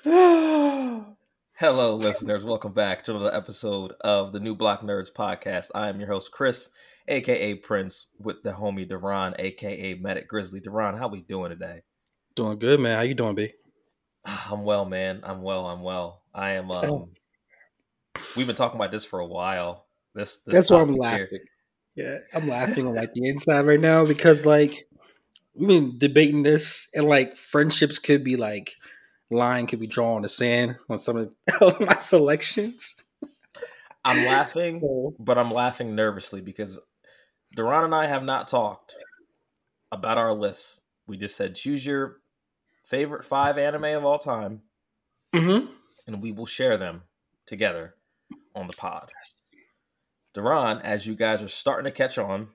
Hello, listeners. Welcome back to another episode of the New Block Nerds podcast. I am your host, Chris, aka Prince, with the homie Darron, aka Medic Grizzly. Darron, how we doing today? Doing good, man. How you doing, B? I'm well, man. I'm well. I'm well. I am. Um, we've been talking about this for a while. This, this that's why I'm laughing. Yeah, I'm laughing on like the inside right now because like we've been debating this, and like friendships could be like line could be drawn in the sand on some of my selections. I'm laughing, so. but I'm laughing nervously because Darron and I have not talked about our lists. We just said choose your favorite five anime of all time, mm-hmm. and we will share them together on the pod. Darron, as you guys are starting to catch on,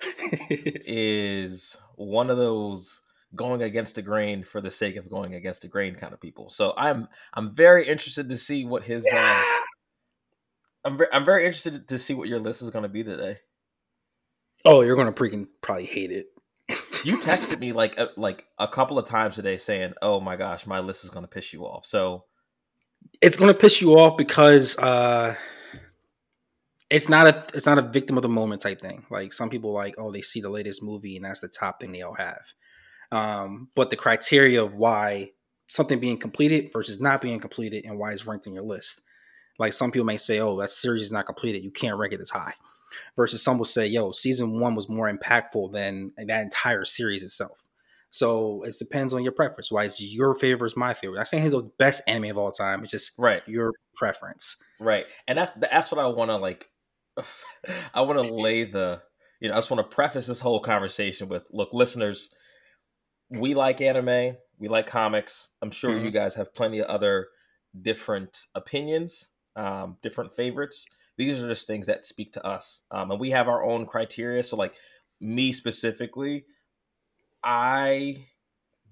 is one of those going against the grain for the sake of going against the grain kind of people. So I'm I'm very interested to see what his uh, I'm very, I'm very interested to see what your list is going to be today. Oh, you're going to freaking probably hate it. you texted me like a, like a couple of times today saying, "Oh my gosh, my list is going to piss you off." So it's going to piss you off because uh it's not a it's not a victim of the moment type thing. Like some people like, oh, they see the latest movie and that's the top thing they all have. Um, but the criteria of why something being completed versus not being completed and why it's ranked in your list. Like some people may say, oh, that series is not completed. You can't rank it as high. Versus some will say, yo, season one was more impactful than that entire series itself. So it depends on your preference. Why it's your favorite is my favorite. I'm saying he's the best anime of all time. It's just right your preference. Right. And that's that's what I want to like. I want to lay the you know I just want to preface this whole conversation with look listeners we like anime, we like comics. I'm sure mm-hmm. you guys have plenty of other different opinions, um, different favorites. These are just things that speak to us, um, and we have our own criteria. So, like me specifically, I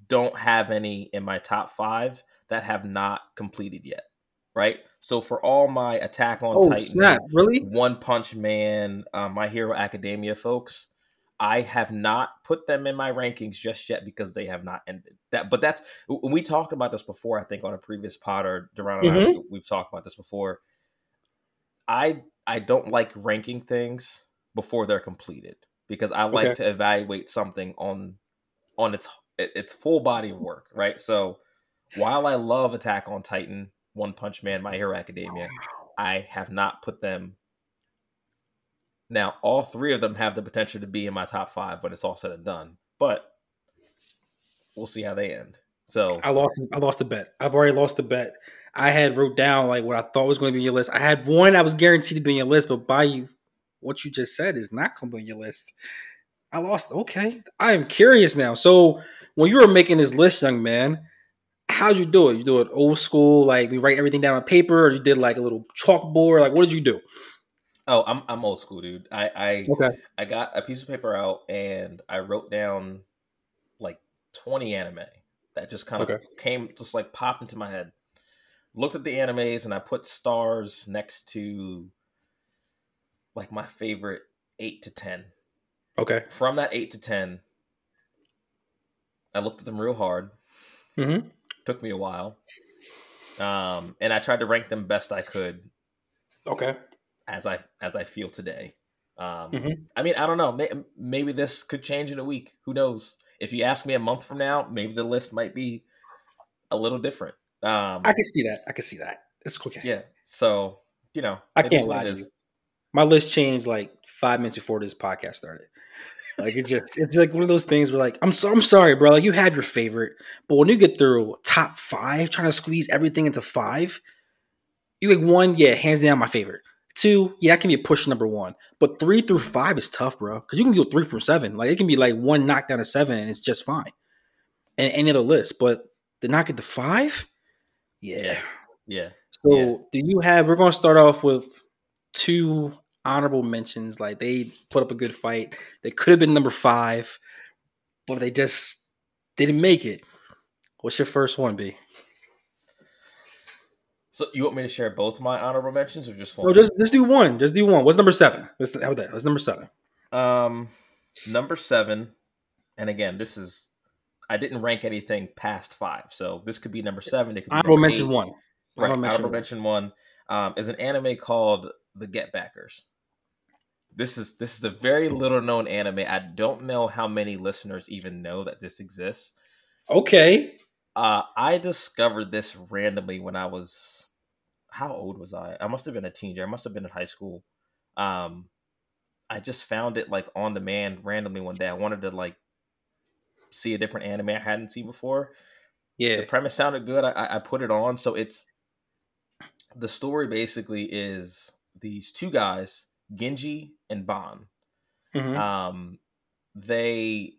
don't have any in my top five that have not completed yet. Right. So for all my Attack on oh, Titan, really, One Punch Man, uh, My Hero Academia folks, I have not put them in my rankings just yet because they have not ended. That, but that's we talked about this before. I think on a previous pod or Durant mm-hmm. I, we've talked about this before. I I don't like ranking things before they're completed because I like okay. to evaluate something on on its its full body of work. Right. So while I love Attack on Titan, One Punch Man, My Hero Academia, I have not put them now, all three of them have the potential to be in my top five when it's all said and done. But we'll see how they end. So I lost. I lost the bet. I've already lost the bet. I had wrote down like what I thought was going to be your list. I had one I was guaranteed to be on your list, but by you, what you just said is not going to be on your list. I lost. Okay, I am curious now. So when you were making this list, young man, how'd you do it? You do it old school, like we write everything down on paper, or you did like a little chalkboard? Like what did you do? Oh, I'm I'm old school, dude. I I okay. I got a piece of paper out and I wrote down like 20 anime that just kind of okay. came just like popped into my head. Looked at the animes and I put stars next to like my favorite 8 to 10. Okay. From that 8 to 10, I looked at them real hard. Mm-hmm. Took me a while. Um, and I tried to rank them best I could. Okay as I as I feel today. Um, mm-hmm. I mean, I don't know. Maybe this could change in a week. Who knows? If you ask me a month from now, maybe the list might be a little different. Um, I can see that. I can see that. It's okay. Yeah. So you know, I can't lie to you. My list changed like five minutes before this podcast started. Like it just, it's like one of those things where like, I'm so, I'm sorry, bro. Like you have your favorite, but when you get through top five, trying to squeeze everything into five, you like one, yeah, hands down my favorite. Two, yeah, that can be a push number one. But three through five is tough, bro. Because you can do three from seven. Like it can be like one knockdown to seven and it's just fine. And any other list. But to knock it the five, yeah. Yeah. So yeah. do you have we're gonna start off with two honorable mentions. Like they put up a good fight. They could have been number five, but they just didn't make it. What's your first one, B? So you want me to share both my honorable mentions or just one? No, just just do one. Just do one. What's number seven? Let's how about that? What's number seven? Um, number seven, and again, this is I didn't rank anything past five, so this could be number seven. It could be Honorable number mention eight. one. Right, Honorable mention honorable one. mention one um, is an anime called The Get Backers. This is this is a very little known anime. I don't know how many listeners even know that this exists. Okay. Uh, I discovered this randomly when I was how old was I? I must have been a teenager. I must have been in high school. Um, I just found it like on demand randomly one day. I wanted to like see a different anime I hadn't seen before. Yeah. The premise sounded good. I, I put it on. So it's the story basically is these two guys, Ginji and Ban. Mhm. Um, they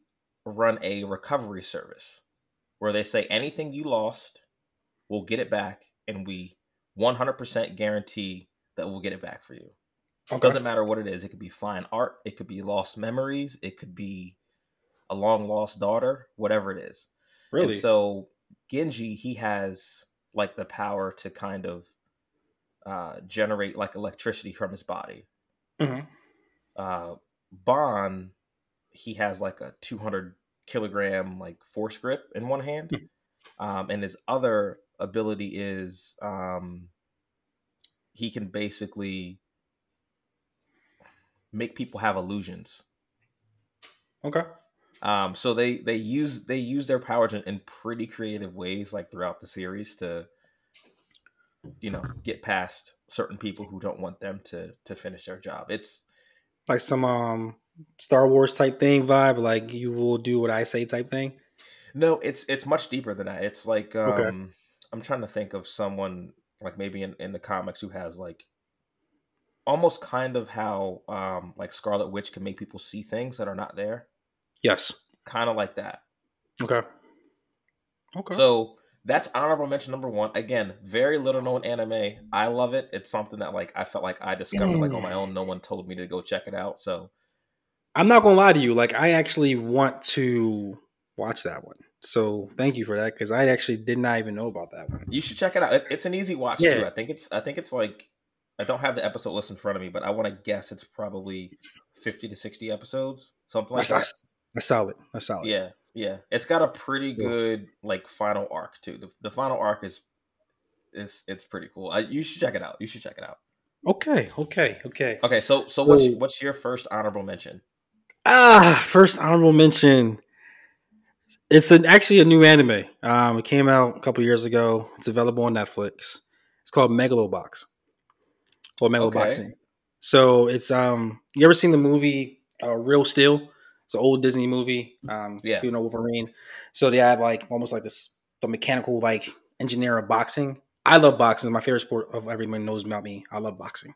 run a recovery service where they say anything you lost, we'll get it back, and we 100% guarantee that we'll get it back for you. Okay. Doesn't matter what it is. It could be fine art. It could be lost memories. It could be a long lost daughter. Whatever it is. really? And so Ginji, he has like the power to kind of uh, generate like electricity from his body. Mhm. Uh, Ban, he has like a 200 kilogram like force grip in one hand, um, and his other ability is um, he can basically make people have illusions. Okay. Um, so they they use they use their powers in, in pretty creative ways, like throughout the series, to you know get past certain people who don't want them to to finish their job. It's Like some um Star Wars type thing vibe, like you will do what I say type thing. no, it's it's much deeper than that. It's like um, Okay. I'm trying to think of someone like maybe in, in the comics who has like almost kind of how um like Scarlet Witch can make people see things that are not there, Yes. kind of like that. Okay. Okay. So that's honorable mention number one. Again, very little known anime. I love it. It's something that like I felt like I discovered like on my own. No one told me to go check it out. So I'm not gonna lie to you. Like, I actually want to watch that one. So thank you for that because I actually did not even know about that one. you should check it out. It, it's an easy watch Yeah. too. I think it's I think it's like I don't have the episode list in front of me, but I want to guess it's probably fifty to sixty episodes, something like That's, that. that's, solid. That's solid. Yeah, yeah. It's got a pretty good like final arc too. The, the final arc is is it's pretty cool. I, you should check it out. You should check it out. Okay. Okay. Okay. Okay, so so what's So- what's your first honorable mention? Ah, first honorable mention. It's an, actually a new anime. Um, it came out a couple years ago. It's available on Netflix. It's called Megalobox or Megaloboxing. So it's um, you ever seen the movie uh, Real Steel? It's an old Disney movie. Um, Yeah. you know Wolverine. So they had like almost like this the mechanical like engineer of boxing. I love boxing. It's my favorite sport of everyone knows about me. I love boxing.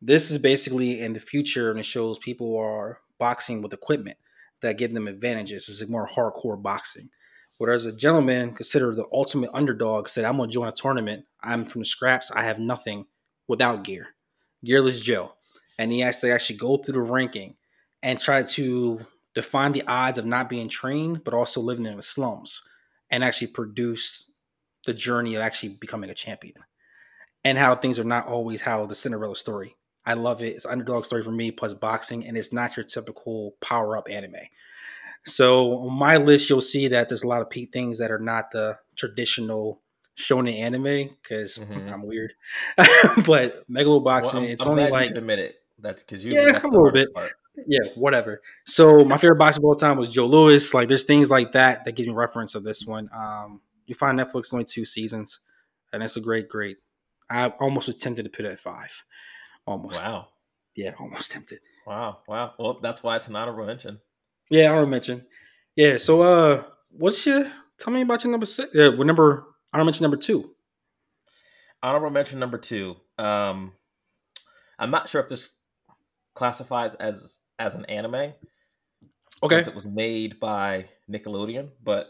This is basically in the future, and it shows people are boxing with equipment that give them advantages. It's more hardcore boxing. Whereas a gentleman considered the ultimate underdog said, I'm going to join a tournament. I'm from the scraps. I have nothing without gear, gearless Joe. And he has to actually go through the ranking and try to define the odds of not being trained, but also living in the slums and actually produce the journey of actually becoming a champion. And how things are not always how the Cinderella story. I love it. It's an underdog story for me, plus boxing, and it's not your typical power up anime. So on my list, you'll see that there's a lot of things that are not the traditional shonen anime because Mhm. I'm weird. but Megaloboxing, Well, I'm, it's I'm only like you admit it. That's because Yeah, that's a little bit. part. yeah, whatever. So my favorite boxer of all time was Joe Louis. Like there's things like that that give me reference of this one. Um, you find Netflix only two seasons, and it's a great, great. I almost was tempted to put it at five. Almost, Wow, yeah, almost tempted. wow, wow. Well, that's why it's an honorable mention. Yeah, already mentioned. Yeah, so uh, what's your? Tell me about your number six. Yeah, what number? I don't mention number two. Honorable mention number two. Um, I'm not sure if this classifies as as an anime. Okay. since it was made by Nickelodeon, but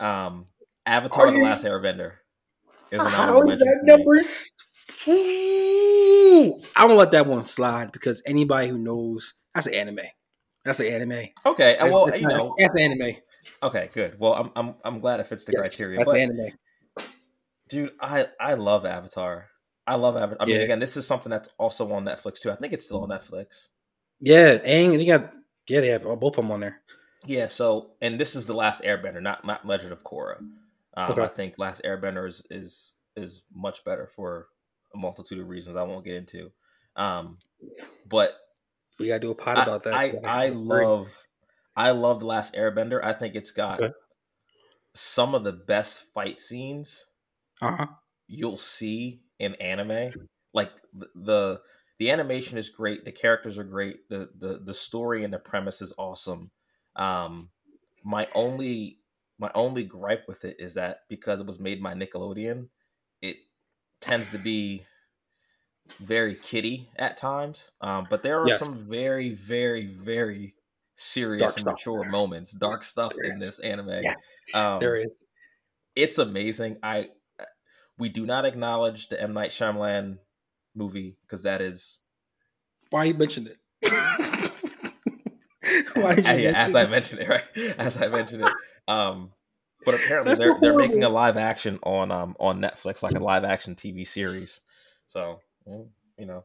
um, Avatar: Are The you- Last Airbender is an honorable is mention that number? Ooh, I won't let that one slide because anybody who knows that's an anime. That's an anime. Okay, That's, well, that's you know, that's anime. okay, good. Well, I'm I'm I'm glad it fits the Yes, criteria. That's But anime. dude, I I love Avatar. I love Avatar. I mean, Yeah. again, this is something that's also on Netflix too. I think it's still on Netflix. Yeah, and they got yeah, they have uh, both of them on there. Yeah. So, and this is the last Airbender, not not Legend of Korra. Um, Okay. I think Last Airbender is, is is much better for a multitude of reasons I won't get into. Um, but We gotta do a pod I, about that. I, I love I love the Last Airbender. I think it's got Okay. some of the best fight scenes Uh huh. you'll see in anime. Like the, the the animation is great, the characters are great, the the the story and the premise is awesome. Um, my only my only gripe with it is that because it was made by Nickelodeon, it tends to be very kiddie at times. Um, but there are Yes. some very very very serious Dark and stuff. mature moments, dark stuff There in is. this anime. Yeah. Um, There is. it's amazing. I we do not acknowledge the M Night Shyamalan movie because that is Why you mentioned it? Why did you as mention I it? mentioned it right as I mentioned it. Um, but apparently That's they're so they're making a live action on um on Netflix like a live action TV series. So well, you know,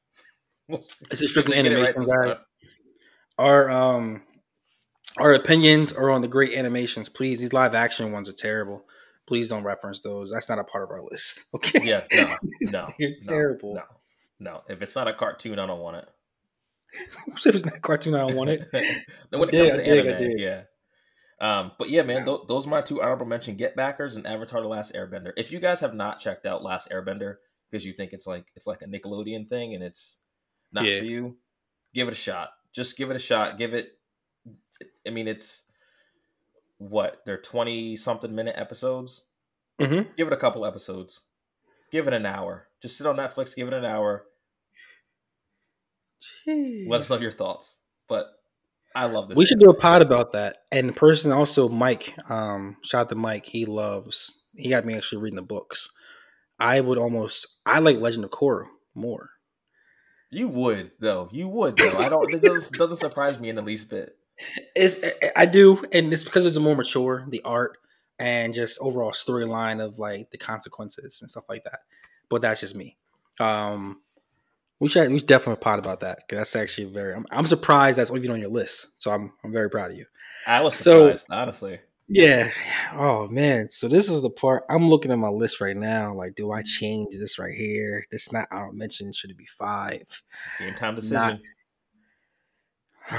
we'll see. It's a strictly Get right animation guy. Our um our opinions are on the great animations. Please, these live action ones are terrible. Please don't reference those. That's not a part of our list. Okay. Yeah, no, no, You're no, terrible. No, no. If it's not a cartoon, I don't want it. if it's not a cartoon, I don't want it. then when it I comes to I anime, yeah. Um, but yeah, man, th- those are my two honorable mention: Get Backers and Avatar: The Last Airbender. If you guys have not checked out Last Airbender because you think it's like it's like a Nickelodeon thing and it's not Yeah. for you, give it a shot. Just give it a shot. Give it. I mean, it's what they're twenty something minute episodes. Mm-hmm. Give it a couple episodes. Give it an hour. Just sit on Netflix. Give it an hour. Let us know your thoughts. But I love this. We should do a pod about that. And person, also Mike. Um, shout out to Mike. He loves. He got me actually reading the books. I would almost. I like Legend of Korra more. You would though. You would though. I don't. It doesn't, doesn't surprise me in the least bit. It's, I do, and it's because it's a more mature, the art and just overall storyline of like the consequences and stuff like that. But that's just me. Um, we should we should definitely pod about that that's actually very. I'm, I'm surprised that's even on your list. So I'm I'm very proud of you. I was So- honestly. Yeah. Oh man. So this is the part I'm looking at my list right now. Like, do I change this right here? This not I don't mention. Should it be five? Game time decision.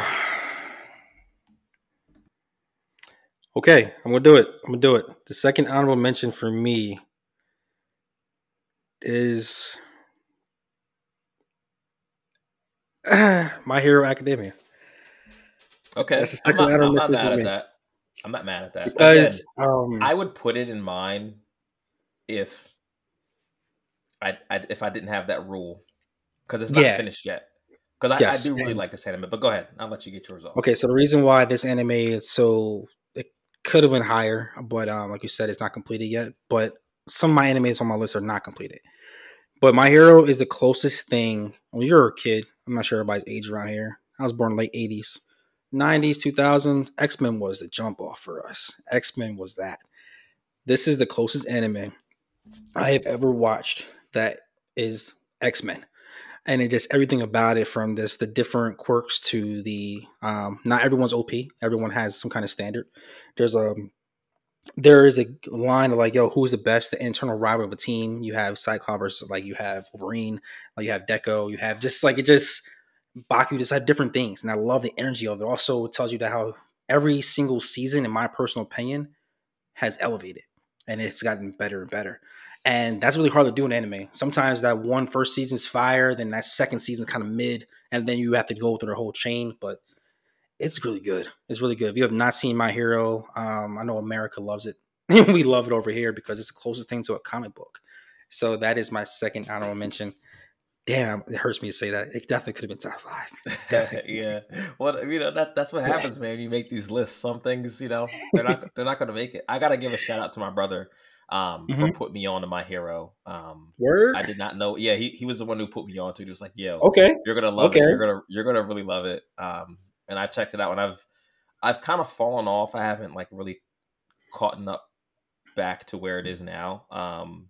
okay, I'm gonna do it. I'm gonna do it. The second honorable mention for me is My Hero Academia. Okay, That's the I'm not, I'm not mad at me. that. I'm not mad at that. Because Again, um, I would put it in mine if I, I if I didn't have that rule because it's not Yeah. finished yet. Because I, Yes, I do really and- like this anime. But go ahead, I'll let you get yours off. Okay, so the reason why this anime is so it could have been higher, but um, like you said, it's not completed yet. But some of my animes on my list are not completed. But My Hero is the closest thing. When you're a kid, I'm not sure everybody's age around here. I was born late '80s, '90s, 2000s. X Men was the jump off for us. X Men was that. This is the closest anime I have ever watched that is X Men and it just everything about it from this the different quirks to the um not everyone's op everyone has some kind of standard there's a there is a line of like yo who's the best the internal rival of a team you have cyclops like you have wolverine like you have Deku you have just like it just baku just have different things and i love the energy of it also tells you that how every single season in my personal opinion has elevated and it's gotten better and better and that's really hard to do in anime. Sometimes that one first season's fire, then that second season's kind of mid, and then you have to go through the whole chain. But it's really good. It's really good. If you have not seen My Hero, um, I know America loves it. we love it over here because it's the closest thing to a comic book. So that is my second honorable mention. Damn, it hurts me to say that. It definitely could have been top five. Definitely. yeah. Well, you know that that's what happens, man. You make these lists. Some things, you know, they're not they're not going to make it. I got to give a shout out to my brother um, for Mhm. putting me on to my hero. Um, Word. I did not know. Yeah, he, he was the one who put me on to. He was like, "Yo, Okay. you're gonna love Okay. it. You're gonna you're gonna really love it." Um, and I checked it out, and I've I've kind of fallen off. I haven't like really caught up back to where it is now. Um,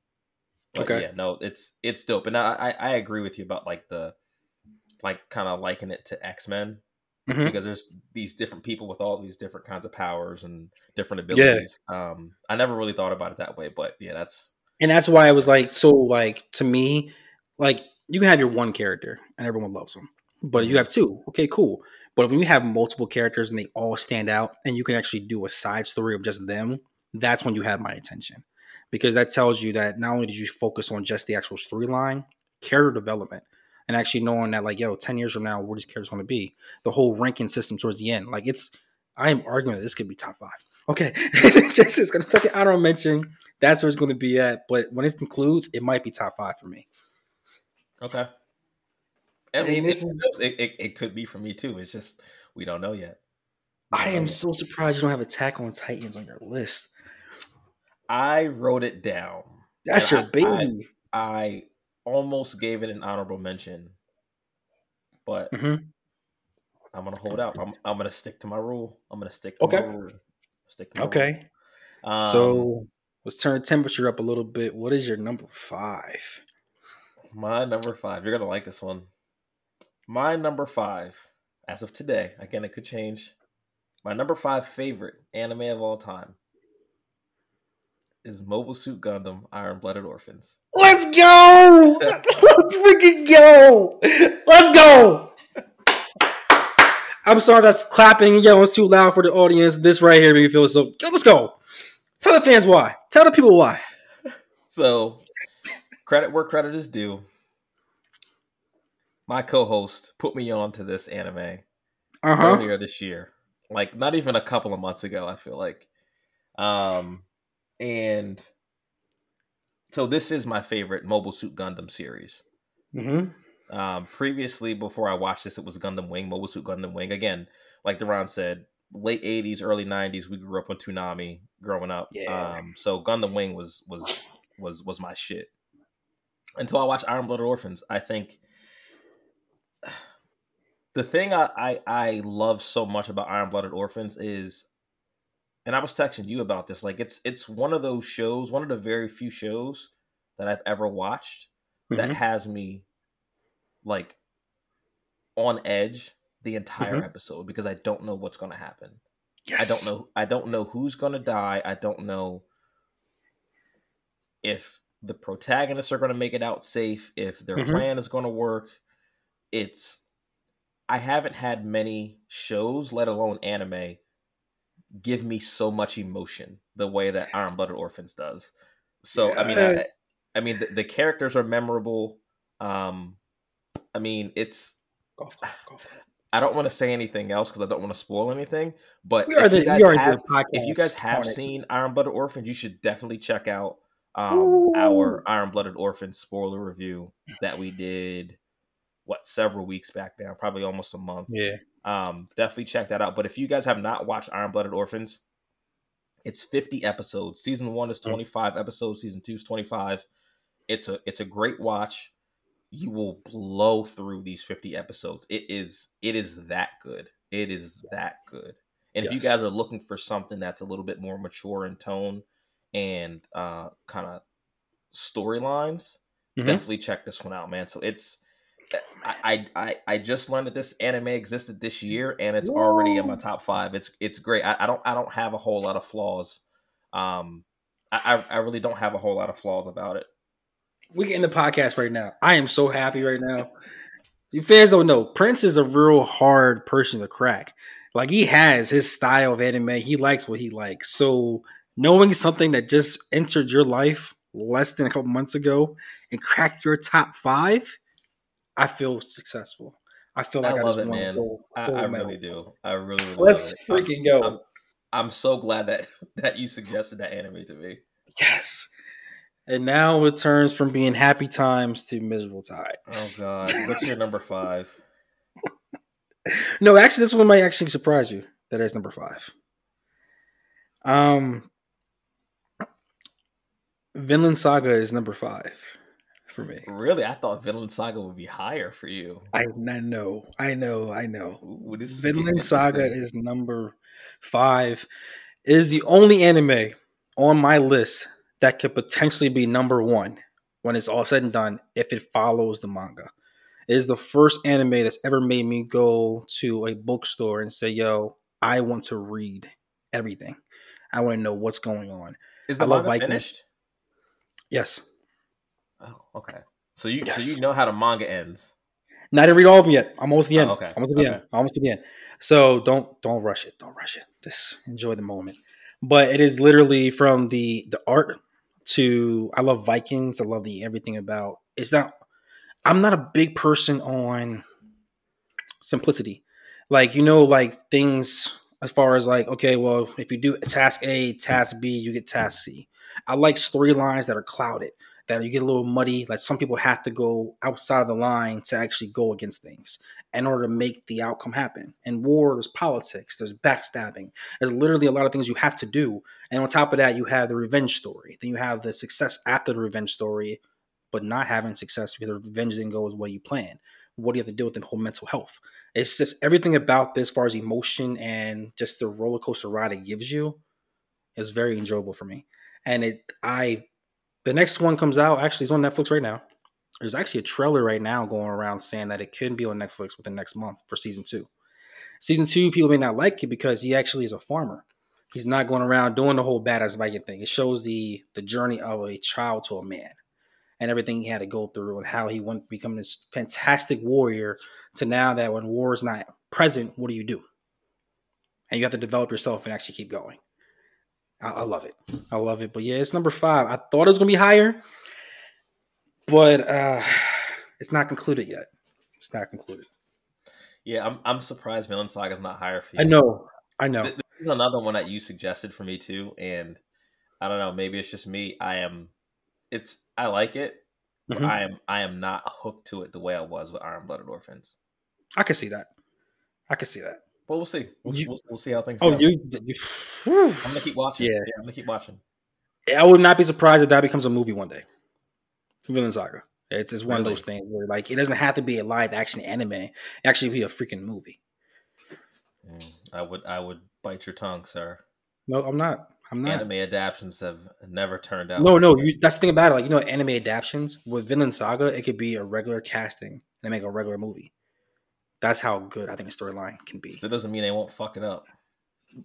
Okay. yeah, no, it's it's dope, and I I, agree with you about like the like kind of liking it to X Men. mm-hmm. because there's these different people with all these different kinds of powers and different abilities. Yeah. Um, I never really thought about it that way, but yeah, that's and that's why I was like so like to me, like you can have your one character and everyone loves them, but you mm-hmm. have two, okay, cool. But when you have multiple characters and they all stand out, and you can actually do a side story of just them, that's when you have my attention because that tells you that not only did you focus on just the actual storyline, character development, and actually knowing that like yo, ten years from now, where these characters to be, the whole ranking system towards the end, like it's. I am arguing that this could be top five. Okay, just it's going to take an honorable mention. That's where it's going to be at. But when it concludes, it might be top five for me. Okay. I mean, it, it, it, could be for me too. It's just we don't know yet. I am so surprised you don't have Attack on Titans on your list. I wrote it down. That's your baby. I, I, almost gave it an honorable mention, but mm-hmm. I'm gonna hold out. I'm, I'm gonna stick to my rule. I'm gonna stick to okay. my rule. Stick to my okay. Rule. Um, so let's turn temperature up a little bit. What is your number five? My number five. You're gonna like this one. My number five, as of today, again it could change. My number five favorite anime of all time is Mobile Suit Gundam Iron Blooded Orphans. Let's go! Let's freaking go! Let's go! I'm sorry that's clapping and yelling too loud for the audience. This right here made me feel so. Let's go. Tell the fans why. Tell the people why. So, credit where credit is due. My co-host put me on to this anime uh-huh. earlier this year, like not even a couple of months ago. I feel like, um, and so this is my favorite Mobile Suit Gundam series. Mm-hmm. Um, previously, before I watched this, it was Gundam Wing, Mobile Suit Gundam Wing. Again, like Darron said, late '80s, early '90s. We grew up on Toonami growing up. Yeah. Um, so Gundam Wing was was was was my shit. Until I watched Iron Blooded Orphans, I think the thing I, I, I love so much about Iron Blooded Orphans is and I was texting you about this. Like it's it's one of those shows, one of the very few shows that I've ever watched mm-hmm. that has me like on edge the entire mm-hmm. episode because I don't know what's going to happen. Yes. I don't know I don't know who's going to die. I don't know if the protagonists are going to make it out safe, if their mm-hmm. plan is going to work. It's I haven't had many shows, let alone anime, give me so much emotion the way that Iron Blooded Orphans does. So yes. I mean, I, I mean, the, the, characters are memorable. Um, I mean, it's. Go for it, go for it. I don't want to say anything else because I don't want to spoil anything. But if, the, you guys have, if you guys have seen Iron Blooded Orphans, you should definitely check out um, our Iron Blooded Orphans spoiler review that we did. What several weeks back now, probably almost a month. Yeah. Um, definitely check that out. But if you guys have not watched Iron Blooded Orphans, it's 50 episodes. Season one is mm. 25 mm. episodes. Season two is 25. It's a it's a great watch. You will blow through these 50 episodes. It is it is that good. It is that good. And yes. if you guys are looking for something that's a little bit more mature in tone and uh kind of storylines, mm-hmm. definitely check this one out, man. So it's I, I I just learned that this anime existed this year, and it's Whoa. already in my top five. It's it's great. I, I, don't I don't have a whole lot of flaws. Um, I I really don't have a whole lot of flaws about it. We get in the podcast right now. I am so happy right now. You fans don't know Prince is a real hard person to crack. Like he has his style of anime. He likes what he likes. So knowing something that just entered your life less than a couple months ago and cracked your top five I feel successful. I feel like I, I love it, man. I, I really do. I really, really let's freaking go. I'm, I'm, so glad that that you suggested that anime to me. Yes. And now it turns from being happy times to miserable times. Oh God! What's your number five? no, actually, this one might actually surprise you. That is number five. Um, Vinland Saga is number five for me. Really, I thought Vinland Saga would be higher for you. I, I know, I know, I know. Ooh, Vinland Saga is number five. It is the only anime on my list that could potentially be number one when it's all said and done if it follows the manga. It is the first anime that's ever made me go to a bookstore and say, "Yo, I want to read everything. I want to know what's going on." Is the I love manga Vikings. finished? Yes, Oh, okay. So you Yes. so you know how the manga ends. not to read all of them yet. I'm almost to the Oh, end. okay. Almost the Okay. end. Almost the end. So don't don't rush it. Don't rush it. Just enjoy the moment. But it is literally from the the art to I love Vikings. I love the everything about. It's not. I'm not a big person on simplicity. Like you know, like things as far as like okay, well, if you do task A, task B, you get task C. I like storylines that are clouded, that you get a little muddy. Like some people have to go outside of the line to actually go against things in order to make the outcome happen. In war, there's politics, there's backstabbing, there's literally a lot of things you have to do. And on top of that, you have the revenge story. Then you have the success after the revenge story, but not having success because the revenge didn't go as well you planned. What do you have to deal with in whole mental health? It's just everything about this, as far as emotion and just the roller coaster ride it gives you, is very enjoyable for me. And it, I, the next one comes out. Actually, it's on Netflix right now. There's actually a trailer right now going around saying that it could be on Netflix within next month for season two. Season two, people may not like it because he actually is a farmer. He's not going around doing the whole badass Viking thing. It shows the the journey of a child to a man and everything he had to go through and how he went become this fantastic warrior to now that when war is not present, what do you do? And you have to develop yourself and actually keep going. I, I love it. I love it. But yeah, it's number five. I thought it was gonna be higher, but uh it's not concluded yet. It's not concluded. Yeah, I'm I'm surprised Vinland Saga's not higher for you. I know. I know. Th- This is another one that you suggested for me too, and I don't know. Maybe it's just me. I am. It's I like it. But Mhm. I am I am not hooked to it the way I was with Iron Blooded Orphans. I can see that. I can see that. But we'll see. We'll, You- we'll, we'll see how things Oh, go. you, you. I'm gonna keep watching. Yeah. Yeah. I'm gonna keep watching. I would not be surprised if that becomes a movie one day. Vinland Saga. It's, it's one of those things where like it doesn't have to be a live action anime. It actually be a freaking movie. Mm, I would I would bite your tongue, sir. No, I'm not. I'm not. Anime adaptations have never turned out. No, no, you, that's the thing about it. Like you know, anime adaptations with Vinland Saga, it could be a regular casting and make a regular movie. That's how good I think a storyline can be. Still doesn't mean they won't fuck it up.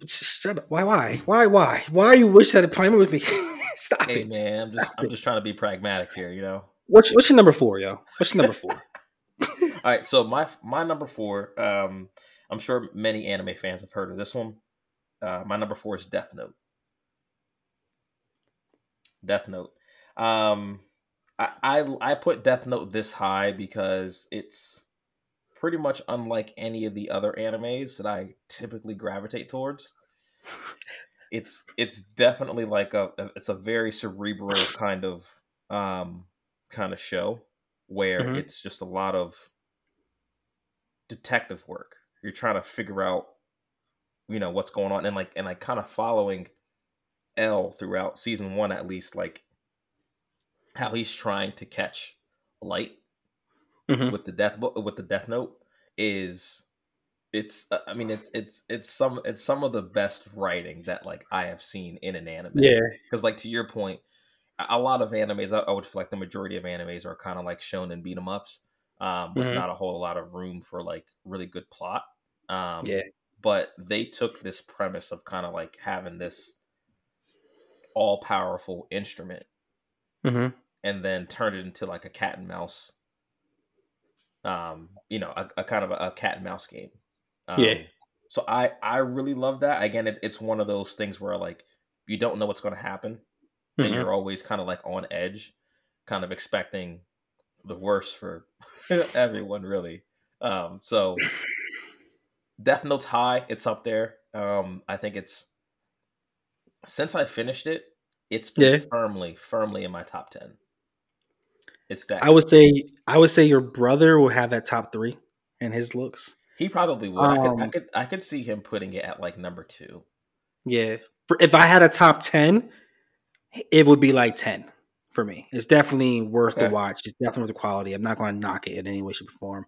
Shut up. Why? Why? Why? Why? Why you wish that appointment with me? Stop Hey it. man, I'm just I'm just trying to be pragmatic here, you know. What's what's your number four, yo? What's your number four? All right, so my my number four, um, I'm sure many anime fans have heard of this one. Uh, my number four is Death Note. Death Note. Um, I, I I put Death Note this high because it's pretty much unlike any of the other animes that I typically gravitate towards. It's it's definitely like a it's a very cerebral kind of um kind of show where Mhm. it's just a lot of detective work. You're trying to figure out, you know, what's going on, and like and like kind of following L throughout season one at least, like how he's trying to catch light Mhm. with the death with the Death Note is it's uh, I mean it's it's it's some it's some of the best writing that like I have seen in an anime Yeah. because like to your point a lot of animes I, I would feel like the majority of animes are kind of like shonen beat 'em ups um with Mhm. not a whole lot of room for like really good plot um Yeah. but they took this premise of kind of like having this all powerful instrument Mm-hmm. and then turned it into like a cat and mouse um you know a, a kind of a, a cat and mouse game um, Yeah. so i i really love that again it, it's one of those things where like you don't know what's going to happen and Mhm. you're always kind of like on edge kind of expecting the worst for everyone really um so death note's high it's up there um i think it's since i finished it it's been Yeah. firmly firmly in my top 10 it's that I would say I would say your brother will have that top three in his looks. he probably would I, could, I Um, could i could see him putting it at like number two Yeah. For, if I had a top ten, it would be like ten for me. It's definitely worth the watch. It's definitely worth the quality. I'm not going to knock it in any way, shape, or form.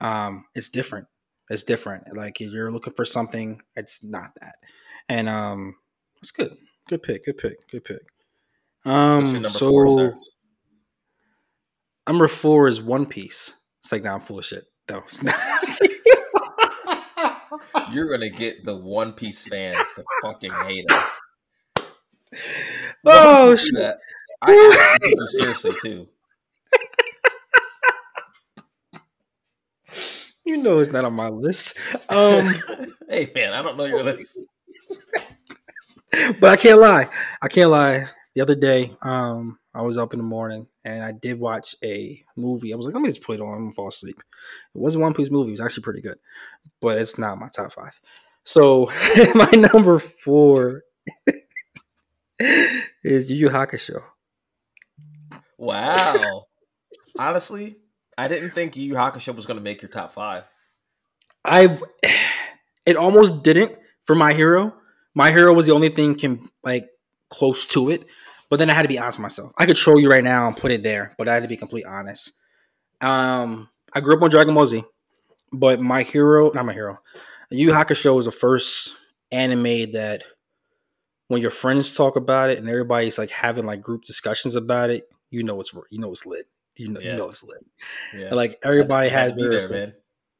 Um, it's different. It's different. Like if you're looking for something, it's not that. And um, it's good. Good pick. Good pick. Good pick. Um, so four? Number four is One Piece. It's like, now nah, I'm full of shit. No, You're gonna get the One Piece fans to fucking hate us. Oh shit! That? I asked you seriously too. You know it's not on my list. Um, hey man, I don't know your list. but I can't lie. I can't lie. The other day, um, I was up in the morning and I did watch a movie. I was like, let me just put it on and fall asleep. It was a One Piece movie. It was actually pretty good, but it's not my top five. So my number four is Yu Yu Hakusho. Wow. Honestly, I didn't think Yu Yu Hakusho was going to make your top five. I, it almost didn't for my hero. My hero was the only thing can like close to it, but then I had to be honest with myself. I could troll you right now and put it there, but I had to be completely honest. Um, I grew up on Dragon Ball Z, but my hero, not my hero, Yu Hakusho was the first anime that when your friends talk about it and everybody's like having like group discussions about it, you know it's you know it's lit. You know yeah. you know it's lit. Yeah. like everybody has their there, man.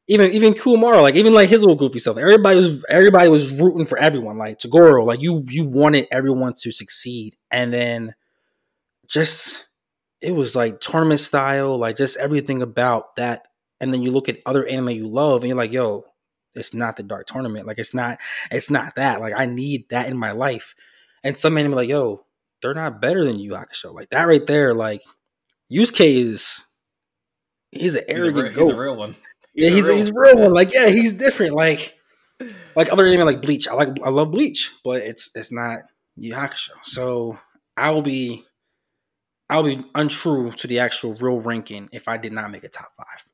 Even even Kumaro, like even like his little goofy stuff. Everybody was everybody was rooting for everyone. Like Toguro, like you you wanted everyone to succeed, and then just it was like tournament style, like just everything about that. And then you look at other anime you love, and you're like, yo, it's not the dark tournament. Like it's not it's not that. Like I need that in my life. And some anime like, yo, they're not better than Yu Hakusho. Like that right there, like Yusuke is he's an arrogant he's a, he's a real one. He's yeah, he's a real, he's real one. Like, yeah, he's different. Like like other anime like Bleach. I like I love Bleach, but it's it's not Yu Hakusho. So I will be I'll be untrue to the actual real ranking if I did not make a top five.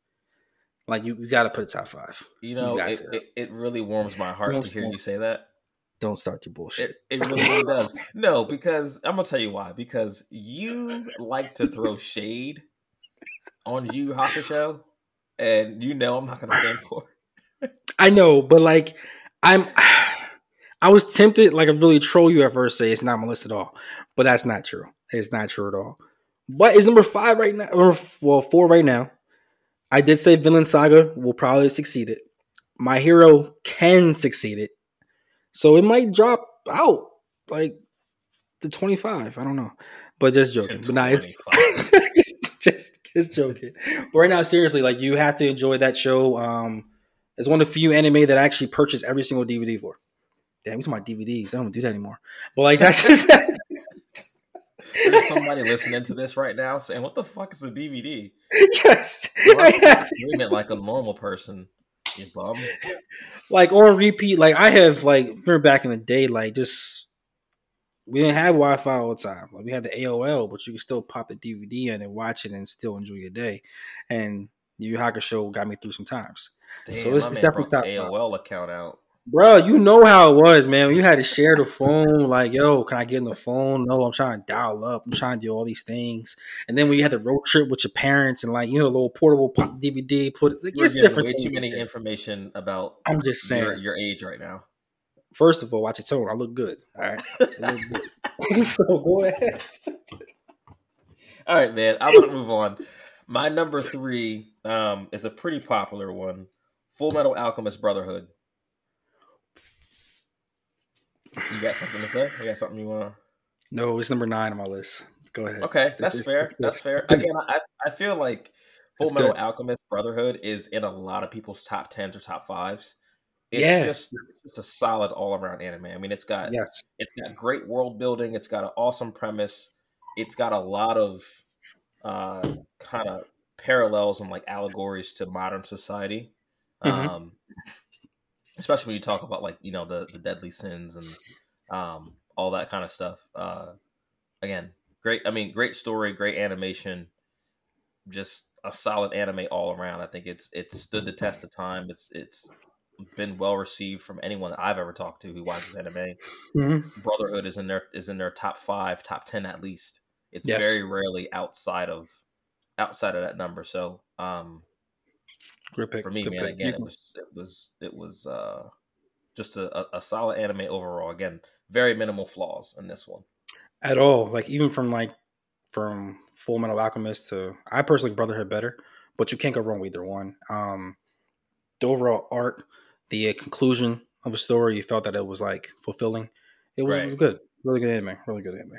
Like you, you got to put a top five. You know, you it, it, it, really warms my heart to hear you say that. Don't start your bullshit. It, it really, really does. No, because I'm gonna tell you why. Because you like to throw shade on Yu Hakusho, and you know I'm not gonna stand for. I know, but like I'm. I was tempted, like I really troll you at first, say it's not my list at all, but that's not true. It's not true at all. But it's number five right now, or well, four right now. I did say Vinland Saga will probably succeed it. My hero can succeed it. So it might drop out like the 25. I don't know. But just joking. But nah, it's just, just, joking. But right now, seriously, like you have to enjoy that show. Um, it's one of the few anime that I actually purchase every single DVD for. Damn, we talking about DVDs. I don't do that anymore. But like that's just There's somebody listening to this right now saying, "What the fuck is a DVD?" Yes, I like a normal person. You bum. Like on repeat, like I have like remember back in the day, like just we didn't have Wi-Fi all the time. Like we had the AOL, but you could still pop the DVD in and watch it and still enjoy your day. And Yu Hakusho got me through some times. Damn, so it's, it's definitely top AOL account out. Bro, you know how it was, man. You had to share the phone, like, yo, can I get in the phone? No, I'm trying to dial up. I'm trying to do all these things. And then when you had the road trip with your parents and like, you know, a little portable DVD, put like, it's different. Way too many information about. I'm just saying your, your, age right now. First of all, watch your tone. I look good. All right. good. so go ahead. All right, man. I'm gonna move on. My number three um, is a pretty popular one. Full Metal Alchemist Brotherhood. You got something to say? You got something you want to? No, it's number nine on my list. Go ahead. Okay, that's it's, fair. It's that's fair. Again, I, I feel like Full Metal Alchemist Brotherhood is in a lot of people's top tens or top fives. It's yeah. just it's a solid all around anime. I mean, it's got yes, it's got great world building. It's got an awesome premise. It's got a lot of uh, kind of parallels and like allegories to modern society. Mm-hmm. Um, especially when you talk about like you know the the deadly sins and um, all that kind of stuff. Uh, again, great. I mean, great story, great animation, just a solid anime all around. I think it's it's stood the test of time. It's it's been well received from anyone that I've ever talked to who watches anime. Mm-hmm. Brotherhood is in their is in their top five, top ten at least. It's yes. very rarely outside of outside of that number. So um, Great pick. For me, man, pick. again, it was it was it was uh, just a, a solid anime overall. Again, very minimal flaws in this one. At all. Like even from like from Full Metal Alchemist to I personally Brotherhood better, but you can't go wrong with either one. Um, the overall art, the uh, conclusion of a story, you felt that it was like fulfilling. It was, Right. it was good, really good anime, really good anime.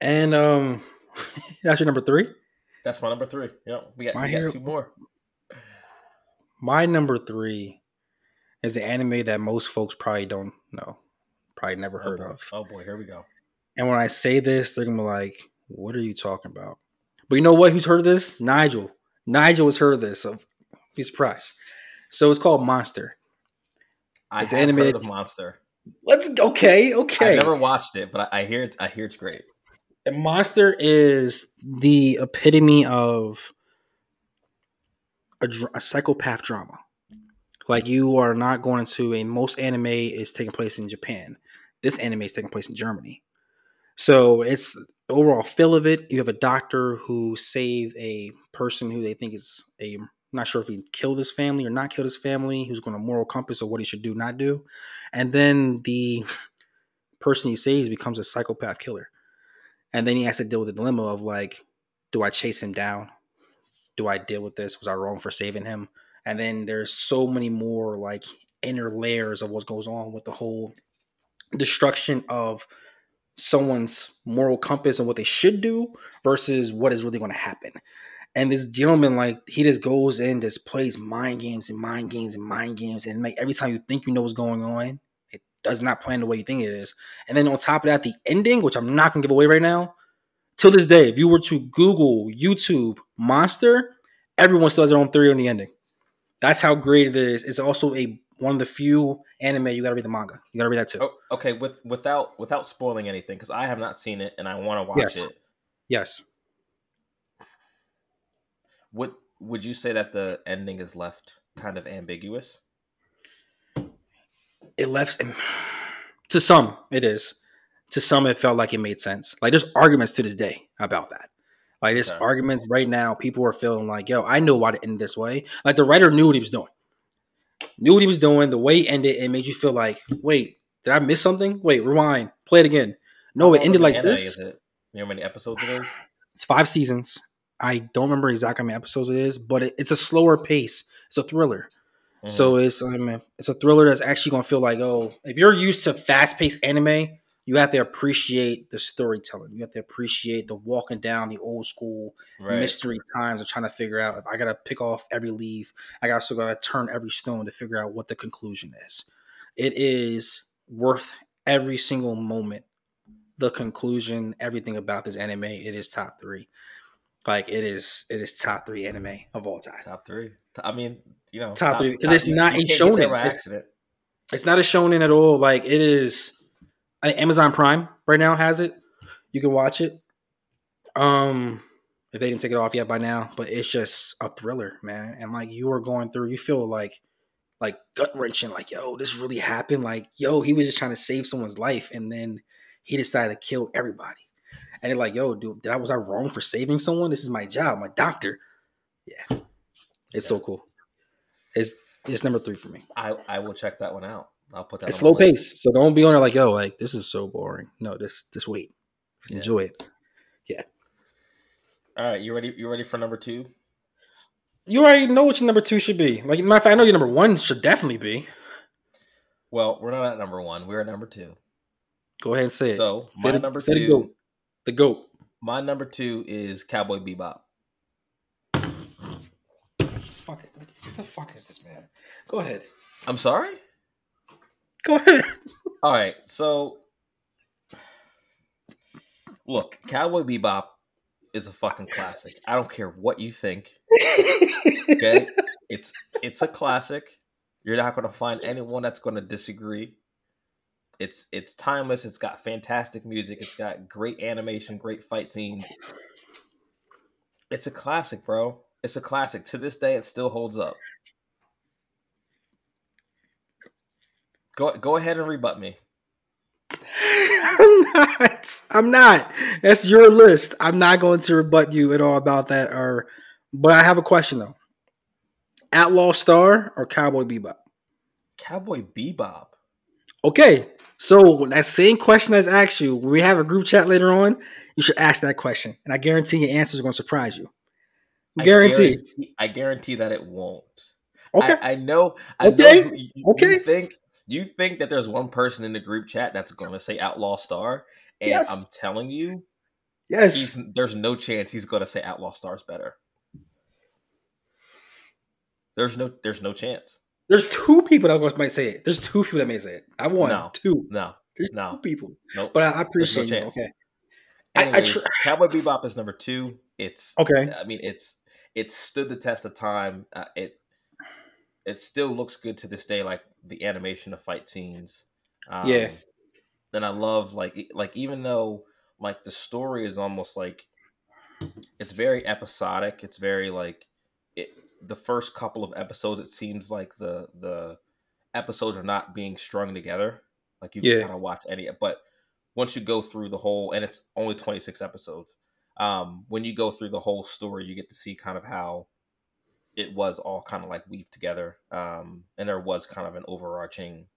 And um, that's your number three. That's my number three. Yep, we got, My we got hero- two more. My number three is an anime that most folks probably don't know, probably never heard oh, of. Oh boy, here we go. And when I say this, they're gonna be like, "What are you talking about?" But you know what? Who's heard of this? Nigel. Nigel has heard of this. So be surprised. So it's called Monster. I It's animated- heard of Monster. Let's okay, okay. I never watched it, but I, I hear it's I hear it's great. And Monster is the epitome of a, a psychopath drama. Like you are not going to a most anime is taking place in Japan. This anime is taking place in Germany. So it's the overall feel of it. You have a doctor who saved a person who they think is a I'm not sure if he killed his family or not killed his family, who's going to moral compass of what he should do, not do. And then the person he saves becomes a psychopath killer. And then he has to deal with the dilemma of like, do I chase him down? Do I deal with this? Was I wrong for saving him? And then there's so many more like inner layers of what goes on with the whole destruction of someone's moral compass and what they should do versus what is really going to happen. And this gentleman, like, he just goes in, just plays mind games and mind games and mind games, and like every time you think you know what's going on, it does not plan the way you think it is. And then on top of that, the ending, which I'm not gonna give away right now, till this day, if you were to Google YouTube Monster, everyone still has their own theory on the ending. That's how great it is. It's also a one of the few anime you gotta read the manga. You gotta read that too. Oh, okay, with without without spoiling anything, because I have not seen it and I want to watch Yes. it. Yes. Would would you say that the ending is left kind of ambiguous? it left to some it is. To some it felt like it made sense. Like there's arguments to this day about that. Like there's Okay. arguments right now people are feeling like yo i know why to end this way. Like the writer knew what he was doing. Knew what he was doing the way it ended it made you feel like wait did i miss something? Wait rewind play it again. No it ended like this? You know how many episodes it is? it's five seasons i don't remember exactly how many episodes it is but it, it's a slower pace it's a thriller Mhm. So it's um, it's a thriller that's actually gonna feel like oh, if you're used to fast paced anime, you have to appreciate the storytelling. You have to appreciate the walking down the old school right. mystery times of trying to figure out if I gotta pick off every leaf, I gotta turn every stone to figure out what the conclusion is. It is worth every single moment. The conclusion, everything about this anime, it is top three. Like it is, it is top three anime of all time. Top three. I mean, you know, Top three, 'cause it's you- not you in can't get there shonen. It's- It's not a shonen at all. Like it is. I think Amazon Prime right now has it. You can watch it. Um, if they didn't take it off yet by now, but it's just a thriller, man. And like you are going through, you feel like like gut wrenching. Like yo, this really happened. Like yo, he was just trying to save someone's life, and then he decided to kill everybody. And they're like, yo, dude, did I was I wrong for saving someone? This is my job, my doctor. Yeah, it's so cool. It's it's number three for me. I I will check that one out. I'll put that. It's on slow pace, so don't be on there like, yo, like this is so boring. No, just just wait, Yeah. enjoy it. Yeah. All right, you ready? You ready for number two? You already know what your number two should be. Like, matter of fact, I know your number one should definitely be. Well, we're not at number one. We're at number two. Go ahead and say it. So my the, number two. The goat. my number two is Cowboy Bebop. Fuck it. What the fuck is this, man? Go ahead. I'm sorry. Go ahead. All right, so look, Cowboy Bebop is a fucking classic. I don't care what you think. Okay, it's it's a classic. You're not going to find anyone that's going to disagree. It's it's timeless. It's got fantastic music. It's got great animation, great fight scenes. It's a classic, bro. It's a classic. To this day, it still holds up. Go go ahead and rebut me. I'm not. I'm not. That's your list. I'm not going to rebut you at all about that. Or, but I have a question though. Outlaw Star or Cowboy Bebop? Cowboy Bebop. Okay, so that same question that's asked you when we have a group chat later on, you should ask that question, and I guarantee your answer is going to surprise you. Guarantee. I guarantee, I guarantee that it won't. Okay. I, I know. I Okay. know you, Okay. You think you think that there's one person in the group chat that's going to say Outlaw Star, and Yes. I'm telling you, yes. he's, there's no chance he's going to say Outlaw Star's better. There's no. There's no chance. There's two people that might say it. There's two people that may say it. I want No. two. No. There's No. two people. Nope. But I, I appreciate you. chance. Okay. I- I Anyways, tr- Cowboy Bebop is number two. It's Okay. I mean, it's it stood the test of time. Uh, it it still looks good to this day, like the animation of fight scenes. Um, Yeah. Then I love like like even though like the story is almost like it's very episodic. It's very like it. The first couple of episodes, it seems like the the episodes are not being strung together. Like you Yeah. can kind of watch any, but once you go through the whole, and it's only twenty six episodes. Um, when you go through the whole story, you get to see kind of how it was all kind of like weaved together. Um, and there was kind of an overarching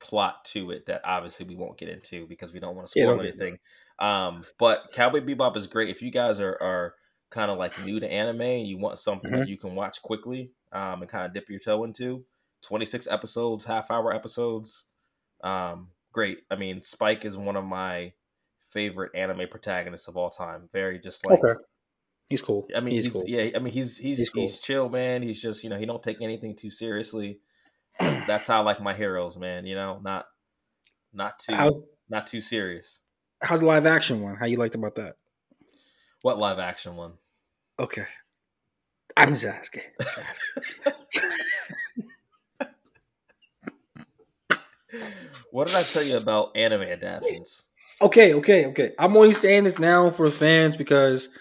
plot to it that obviously we won't get into because we don't want to spoil don't anything. Um, but Cowboy Bebop is great. If you guys are, are kind of like new to anime and you want something Mm-hmm. that you can watch quickly um, and kind of dip your toe into, 26 episodes, half hour episodes. Um, great. I mean, Spike is one of my favorite anime protagonists of all time. Very just like okay. He's cool. I mean, he's, he's, cool. yeah. I mean, he's he's He's he's, chill, man. He's just you know he don't take anything too seriously. That's how I like my heroes, man. You know, not not too How's, not too serious. how's the live action one? How you liked about that? What live action one? Okay. I'm just asking. Just asking. What did I tell you about anime adaptations? okay, okay, okay. I'm only saying this now for fans because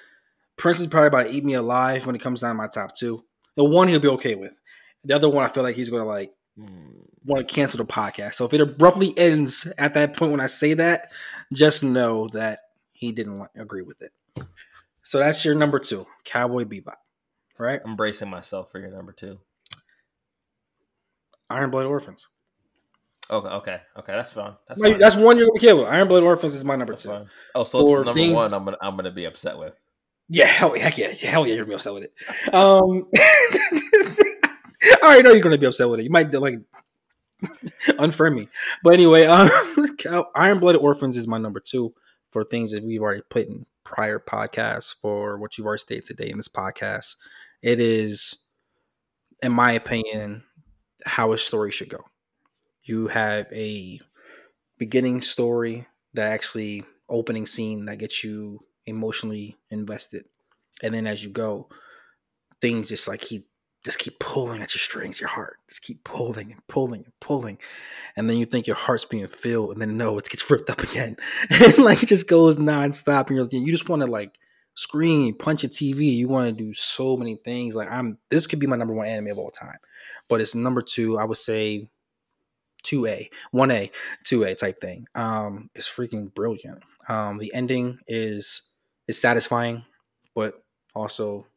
Prince is probably about to eat me alive when it comes down to my top two. The one he'll be okay with. The other one I feel like he's gonna like Hmm. want to cancel the podcast. So if it abruptly ends at that point when I say that, just know that he didn't agree with it. So that's your number two, Cowboy Bebop, right? I'm bracing myself for your number two. Iron Blood Orphans. Okay, okay, okay. That's fine. That's fine. That's one you're gonna kill with. Iron Blood Orphans is my number That's two. fine. Oh, so For the number things- one. I'm gonna I'm gonna be upset with. Yeah, hell, heck yeah, hell yeah, you're gonna be upset with it. Um, I already know you're gonna be upset with it. You might like unfriend me, but anyway, um, Iron Blood Orphans is my number two for things that we've already put in prior podcasts for what you've already stated today in this podcast. It is, in my opinion, how a story should go. You have a beginning story that actually opening scene that gets you emotionally invested and then as you go things just like he just keep pulling at your strings your heart. Just keep pulling and pulling and pulling. And then you think your heart's being filled and then no it gets ripped up again. And like it just goes nonstop and you're, you just want to like scream punch a tv you want to do so many things. Like i'm this could be my number one anime of all time but it's number two i would say 2a 1a 2a type thing. Um it's freaking brilliant. Um the ending is is satisfying but also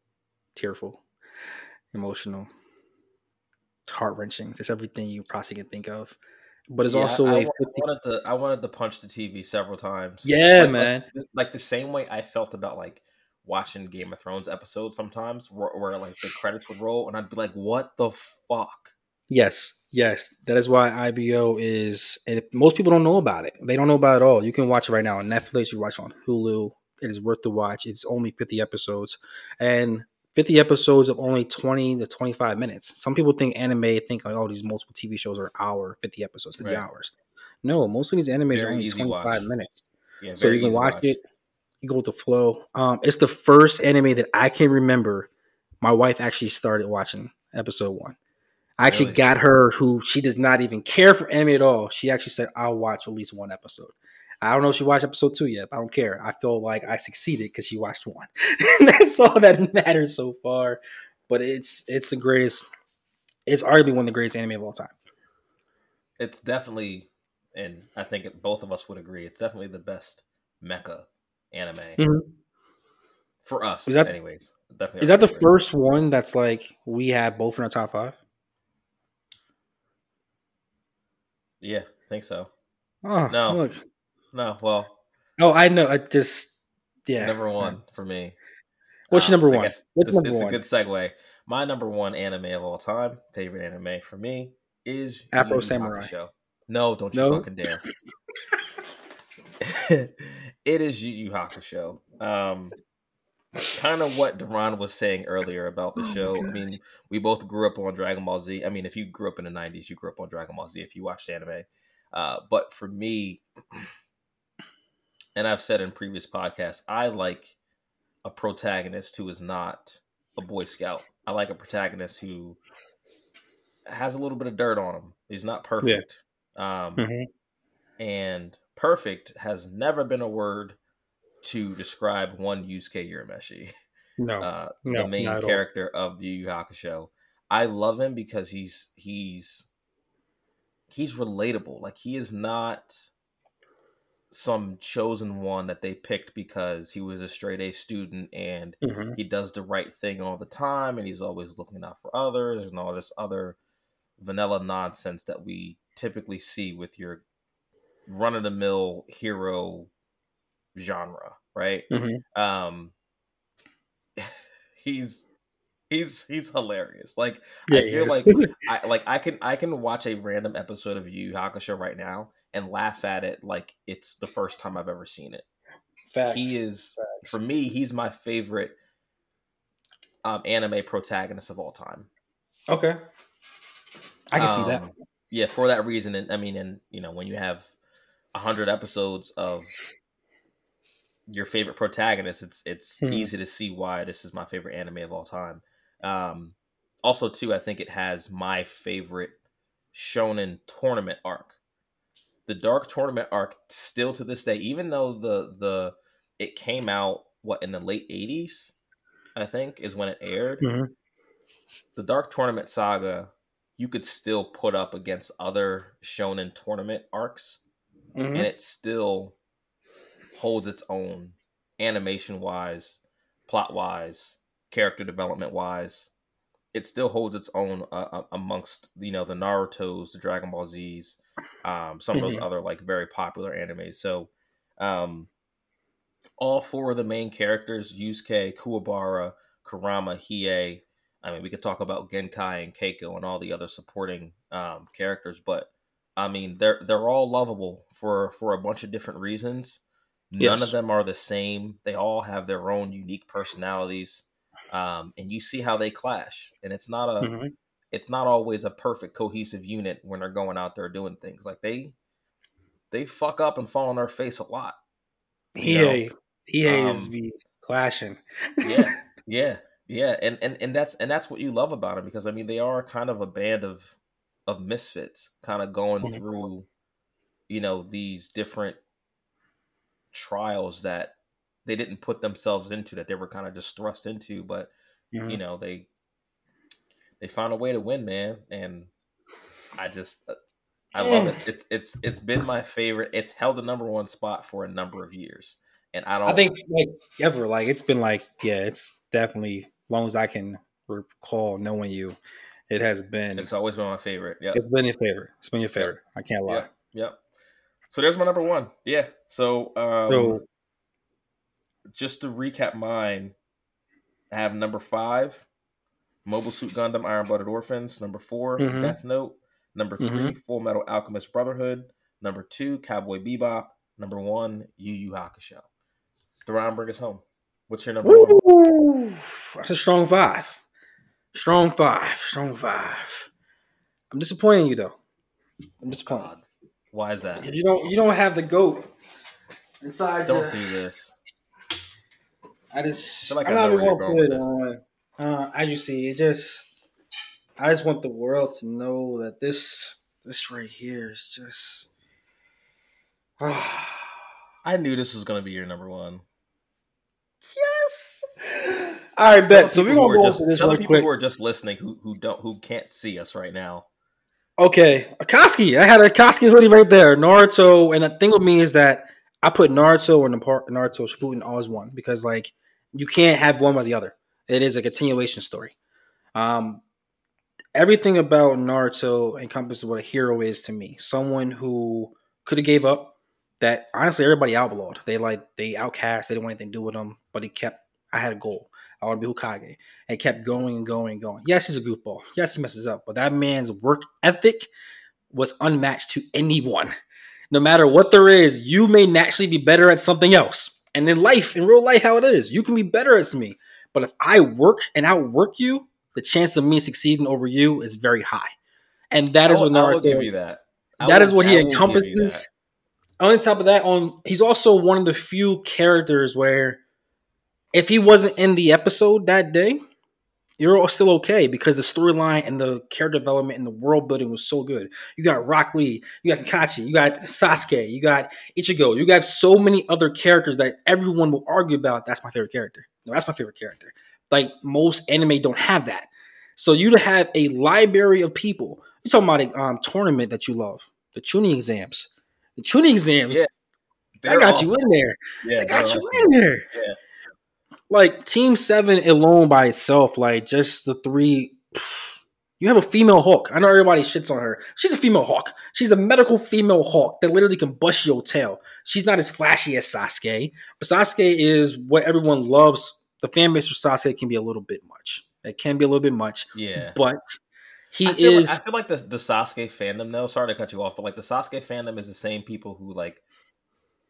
tearful emotional heart-wrenching just everything you possibly can think of but it's Yeah, also I, I a wa- 50 I wanted to I wanted to punch the TV several times. Yeah, Like- man. Like, like the same way I felt about like watching Game of Thrones episodes sometimes, where, where like the credits would roll, and I'd be like, "What the fuck?" Yes, yes. That is why IBO is, and most people don't know about it. They don't know about it at all. You can watch it right now on Netflix. You watch it on Hulu. It is worth the watch. It's only 50 episodes and 50 episodes of only 20 to 25 minutes. Some people think anime, think like, oh, these multiple TV shows are hour, 50 episodes, 50 Right. hours. No, most of these animes Very are only 25 watch. minutes. Yeah, so you can easy watch, it. You go with the flow. Um, it's the first anime that I can remember. My wife actually started watching episode one. I actually Really? got her who she does not even care for anime at all. She actually said, "I'll watch at least one episode." I don't know if she watched episode two yet. But I don't care. I feel like I succeeded because she watched one. That's all that matters so far. But it's it's the greatest. It's arguably one of the greatest anime of all time. It's definitely, and I think both of us would agree, it's definitely the best mecha anime Mhm. for us. Is that- anyways? Definitely. Is that the first one that's like we have both in our top five? Yeah, I think so. Oh No. Look. No, well, Oh, I know. I just yeah. number one for me. What's your Um, number one? What's this, number this is a good segue. My number one anime of all time, favorite anime for me, is Afro Samurai. Hakusho. No, don't you No? fucking dare. it is Yu Yu Hakusho. Um, kind of what Darron was saying earlier about the Oh show. I mean, we both grew up on Dragon Ball Z. I mean, if you grew up in the '90s, you grew up on Dragon Ball Z. If you watched anime, uh, but for me, and I've said in previous podcasts, I like a protagonist who is not a Boy Scout. I like a protagonist who has a little bit of dirt on him. He's not perfect. Um, Mhm. and perfect has never been a word to describe one Yusuke Urameshi, No, uh, no, the main at all. character of the Yu Yu Hakusho. I love him because he's he's he's relatable. Like he is not some chosen one that they picked because he was a straight A student and Mhm. he does the right thing all the time and he's always looking out for others and all this other vanilla nonsense that we typically see with your run of the mill hero genre, right? Mhm. Um he's he's he's hilarious. Like Yeah, I feel like I like I can I can watch a random episode of Yu Yu Hakusho right now and laugh at it like it's the first time I've ever seen it. Facts. He is Facts. for me, he's my favorite um, anime protagonist of all time. Okay. I can see that. Um, Yeah, for that reason, and I mean, and you know, when you have a hundred episodes of your favorite protagonist, it's it's Hmm. easy to see why this is my favorite anime of all time. Um, also, too, I think it has my favorite shonen tournament arc. The Dark Tournament arc, still to this day, even though the the it came out what in the late '80s, I think is when it aired. Mhm. The Dark Tournament saga, you could still put up against other shonen tournament arcs, Mhm. and it still holds its own animation wise, plot wise, character development wise. It still holds its own uh, uh, amongst you know the Naruto's, the Dragon Ball Z's, um, some of those other like very popular animes. So, um, all four of the main characters, Yusuke, Kuwabara, Kurama, Hiei. I mean, we could talk about Genkai and Keiko and all the other supporting um, characters, but I mean, they're they're all lovable for for a bunch of different reasons. None Yes. of them are the same. They all have their own unique personalities, um, and you see how they clash. And it's not a Mhm. it's not always a perfect cohesive unit when they're going out there doing things. Like they they fuck up and fall on their face a lot. know? Hiei, Hiei is Um, be clashing. yeah yeah yeah and, and and that's and that's what you love about them because i mean they are kind of a band of of misfits kind of going Mhm. through you know these different trials that they didn't put themselves into that they were kind of just thrust into but you Mhm. know they they found a way to win man and i just uh, i love it it's it's it's been my favorite it's held the number one spot for a number of years and i don't I think like ever, like it's been like yeah, it's definitely long as I can recall knowing you, it has been it's always been my favorite yeah it's been your favorite. It's been your favorite. I can't lie. Yep. Yep. So there's my number one. Yeah. So um, So just to recap mine, I have number five, Mobile Suit Gundam Iron Blooded Orphans. Number 4 Mhm. Death Note. Number 3 Full Metal Alchemist Brotherhood. Number two, Cowboy Bebop. Number one, Yu Yu Hakusho. Darron, bring us home. What's your number one? That's a strong five. Strong five. Strong five. I'm disappointing you though. I'm disappointed. God. Why is that? You don't you don't have the goat inside Don't you. do this. I just feel like I'm I not even gonna put it on. Uh, as you see, it just I just want the world to know that this this right here is just I knew this was going to be your number one. yes. All right, bet. So we're gonna go just, this the real people quick. who are just listening who who don't who can't see us right now. Okay, Akatsuki. I had a Akatsuki hoodie right there. Naruto, and the thing with me is that I put Naruto and Naruto Shippuden all as one because like you can't have one or the other. It is a continuation story. Um, everything about Naruto encompasses what a hero is to me. Someone who could have gave up. That honestly, everybody outlawed. They like they outcast. They didn't want anything to do with him, but he kept I had a goal. I want to be Hokage, and kept going and going and going. Yes, he's a goofball. Yes, he messes up, but that man's work ethic was unmatched to anyone. No matter what there is, you may naturally be better at something else. And in life, in real life, how it is, you can be better at me. But if I work and outwork you, the chance of me succeeding over you is very high. And that is what Naruto. I will give you that. I That will- is what I he will give you encompasses. On top of that, on he's also one of the few characters where if he wasn't in the episode that day, you're all still okay because the storyline and the character development and the world building was so good. You got Rock Lee, you got Kakashi, you got Sasuke, you got Ichigo, you got so many other characters that everyone will argue about. That's my favorite character. No, that's my favorite character. Like most anime don't have that. So you to have a library of people. You're talking about a um, tournament that you love, the Chunin exams. The Chunin exams, Yeah, I got you in there. Yeah, I got you awesome. in there. Yeah. Like Team Seven alone by itself, like just the three. You have a female hawk. I know everybody shits on her. She's a female hawk. She's a medical female hawk that literally can bust your tail. She's not as flashy as Sasuke, but Sasuke is what everyone loves. The fan base for Sasuke can be a little bit much. It can be a little bit much, Yeah. but he I is. like, I feel like the, the Sasuke fandom, though. Sorry to cut you off, but like the Sasuke fandom is the same people who like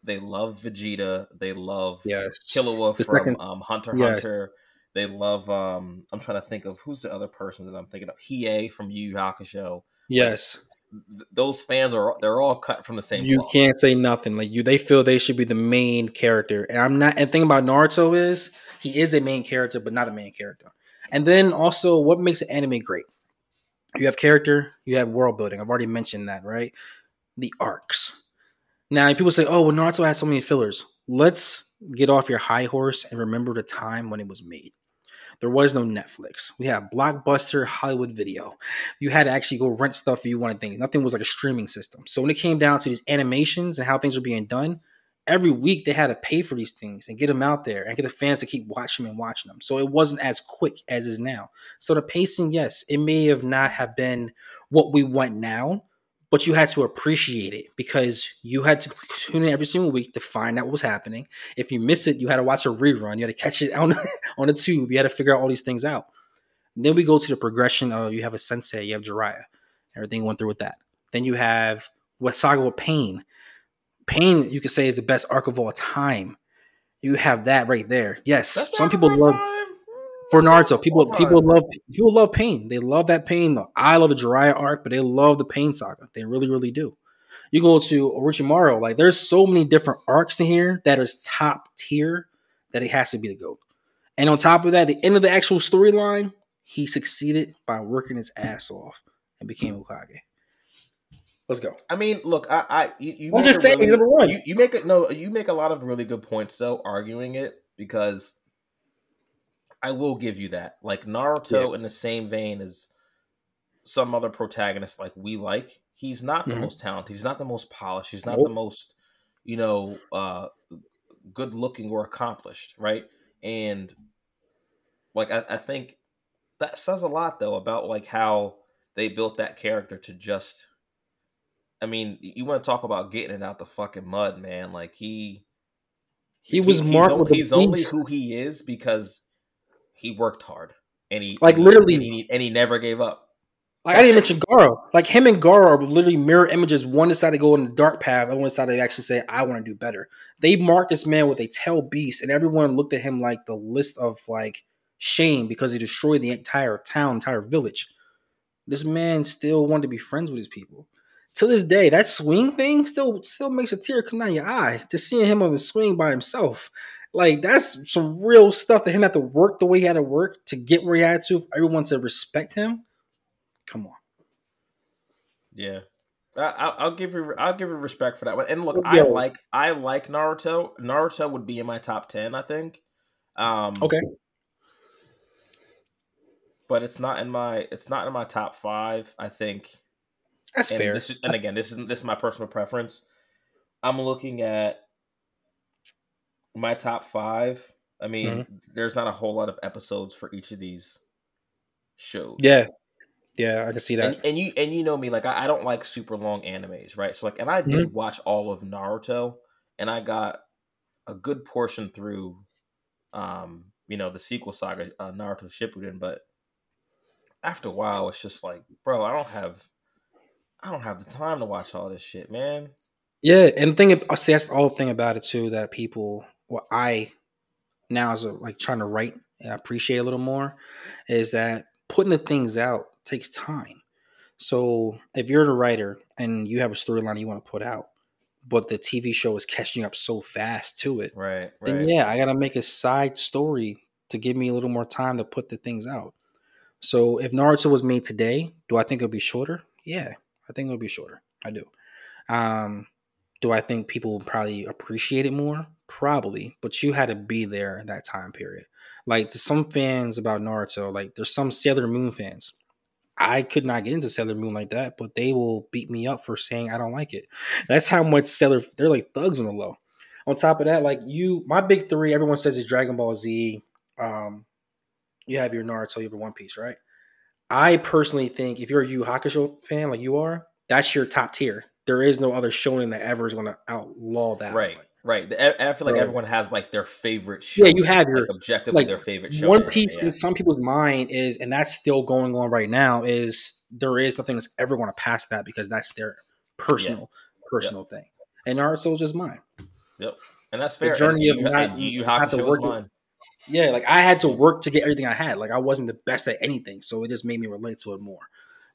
they love Vegeta, they love yes. Killua The from second- um, Hunter Yes. Hunter. They love. um I'm trying to think of who's the other person that I'm thinking of. Hiei from Yu Yu Hakusho. Yes. Th- those fans are they're all cut from the same. you can't say nothing. Like you, they feel they should be the main character. And I'm not. And the thing about Naruto is he is a main character, but not a main character. And then also, what makes an anime great? You have character, you have world building. I've already mentioned that, right? The arcs. Now, people say, "Oh, well, Naruto has so many fillers." Let's get off your high horse and remember the time when it was made. There was no Netflix. We had Blockbuster, Hollywood Video. You had to actually go rent stuff if you wanted things. Nothing was like a streaming system. So when it came down to these animations and how things were being done, every week they had to pay for these things and get them out there and get the fans to keep watching them and watching them. So it wasn't as quick as is now. So the pacing, yes, it may have not have been what we want now, but you had to appreciate it because you had to tune in every single week to find out what was happening. If you miss it, you had to watch a rerun. You had to catch it on on the tube. You had to figure out all these things out. Then we go to the progression of you have a sensei, you have Jiraiya. Everything went through with that. Then you have what saga with Pain. Pain, you could say, is the best arc of all time. You have that right there. Yes, That's some people love time. For Naruto. People people love people love Pain. They love that Pain. I love a Jiraiya arc, but they love the Pain saga. They really, really do. You go to Orochimaru, like there's so many different arcs in here that is top tier that it has to be the goat. And on top of that, the end of the actual storyline, he succeeded by working his ass off and became Hokage. Let's go. I mean, look, I, I you, you I'm just saying, really- number one. You, you make it no, you make a lot of really good points though, arguing it because I will give you that. Like Naruto, in the same vein as some other protagonists, like we like, he's not the Mhm. most talented. He's not the most polished. He's not Nope. the most, you know, uh, good looking or accomplished, right? And like I, I think that says a lot though about like how they built that character to just I mean, you want to talk about getting it out the fucking mud, man. Like he He was he's marked a he's only who he is because he worked hard and he Like, and literally- and he, and he never gave up. Like I didn't mention Gaara. Like him and Gaara are literally mirror images. One decided to go in the dark path, and one decided to actually say, "I want to do better." They marked this man with a tail beast, and everyone looked at him like the list of like shame because he destroyed the entire town, entire village. This man still wanted to be friends with his people. To this day, that swing thing still still makes a tear come down your eye. Just seeing him on the swing by himself. Like that's some real stuff that him have to work the way he had to work to get where he had to. For everyone to respect him. Come on. Yeah, I, I- I'll give you I'll give you respect for that one. And look, I like I like Naruto. Naruto would be in my top ten, I think. Um, Okay. but it's not in my it's not in my top five. I think. That's and fair. Is, and again, this is this is my personal preference. I'm looking at my top five. I mean, Mm-hmm. there's not a whole lot of episodes for each of these shows. yeah. Yeah, I can see that. and, and you and you know me, like I, I don't like super long animes, right? So like, and I did Mm-hmm. watch all of Naruto, and I got a good portion through um you know, the sequel saga, uh, Naruto Shippuden. But after a while, it's just like, bro, I don't have, I don't have the time to watch all this shit, man. Yeah, and the thing, I see that's the whole thing about it too. That people, what I now is like trying to write and appreciate a little more, is that putting the things out takes time. So if you're the writer and you have a storyline you want to put out, but the TV show is catching up so fast to it, right? Then right. yeah, I gotta make a side story to give me a little more time to put the things out. So if Naruto was made today, do I think it'll be shorter? Yeah, I think it'll be shorter. I do. Um, do I think people probably appreciate it more? Probably, but you had to be there in that time period. Like to some fans about Naruto, like there's some Sailor Moon fans I could not get into Sailor Moon like that, but they will beat me up for saying I don't like it. That's how much Sailor they're like thugs on the low. On top of that, like you, my big three, everyone says is Dragon Ball Z. Um, you have your Naruto, you have your One Piece, right? I personally think if you're a Yu Hakusho fan like you are, that's your top tier. There is no other shonen that ever is going to outlaw that. Right. One. Right. I feel like everyone has like their favorite show. Yeah, you have your like, objectively like, their favorite show. One Piece yeah. in some people's mind is, and that's still going on right now, is there is nothing that's ever going to pass that because that's their personal, yeah. personal yep. thing. And Naruto is just mine. Yep. And that's fair. The journey and of not, you, you have to work mine. Yeah, like I had to work to get everything I had. Like I wasn't the best at anything, so it just made me relate to it more.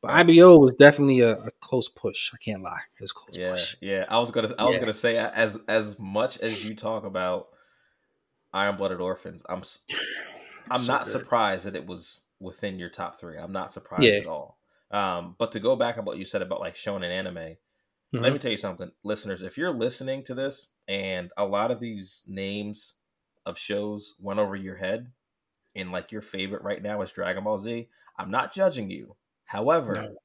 But IBO was definitely a, a, close push. I can't lie, it was close yeah, push. Yeah, I was gonna, I was yeah. gonna say as as much as you talk about Iron Blooded Orphans, I'm, I'm so not good. surprised that it was within your top three. I'm not surprised yeah. at all. Um, but to go back on what you said about like shonen anime, mm-hmm. let me tell you something, listeners. If you're listening to this and a lot of these names of shows went over your head, and like your favorite right now is Dragon Ball Z, I'm not judging you. However, no.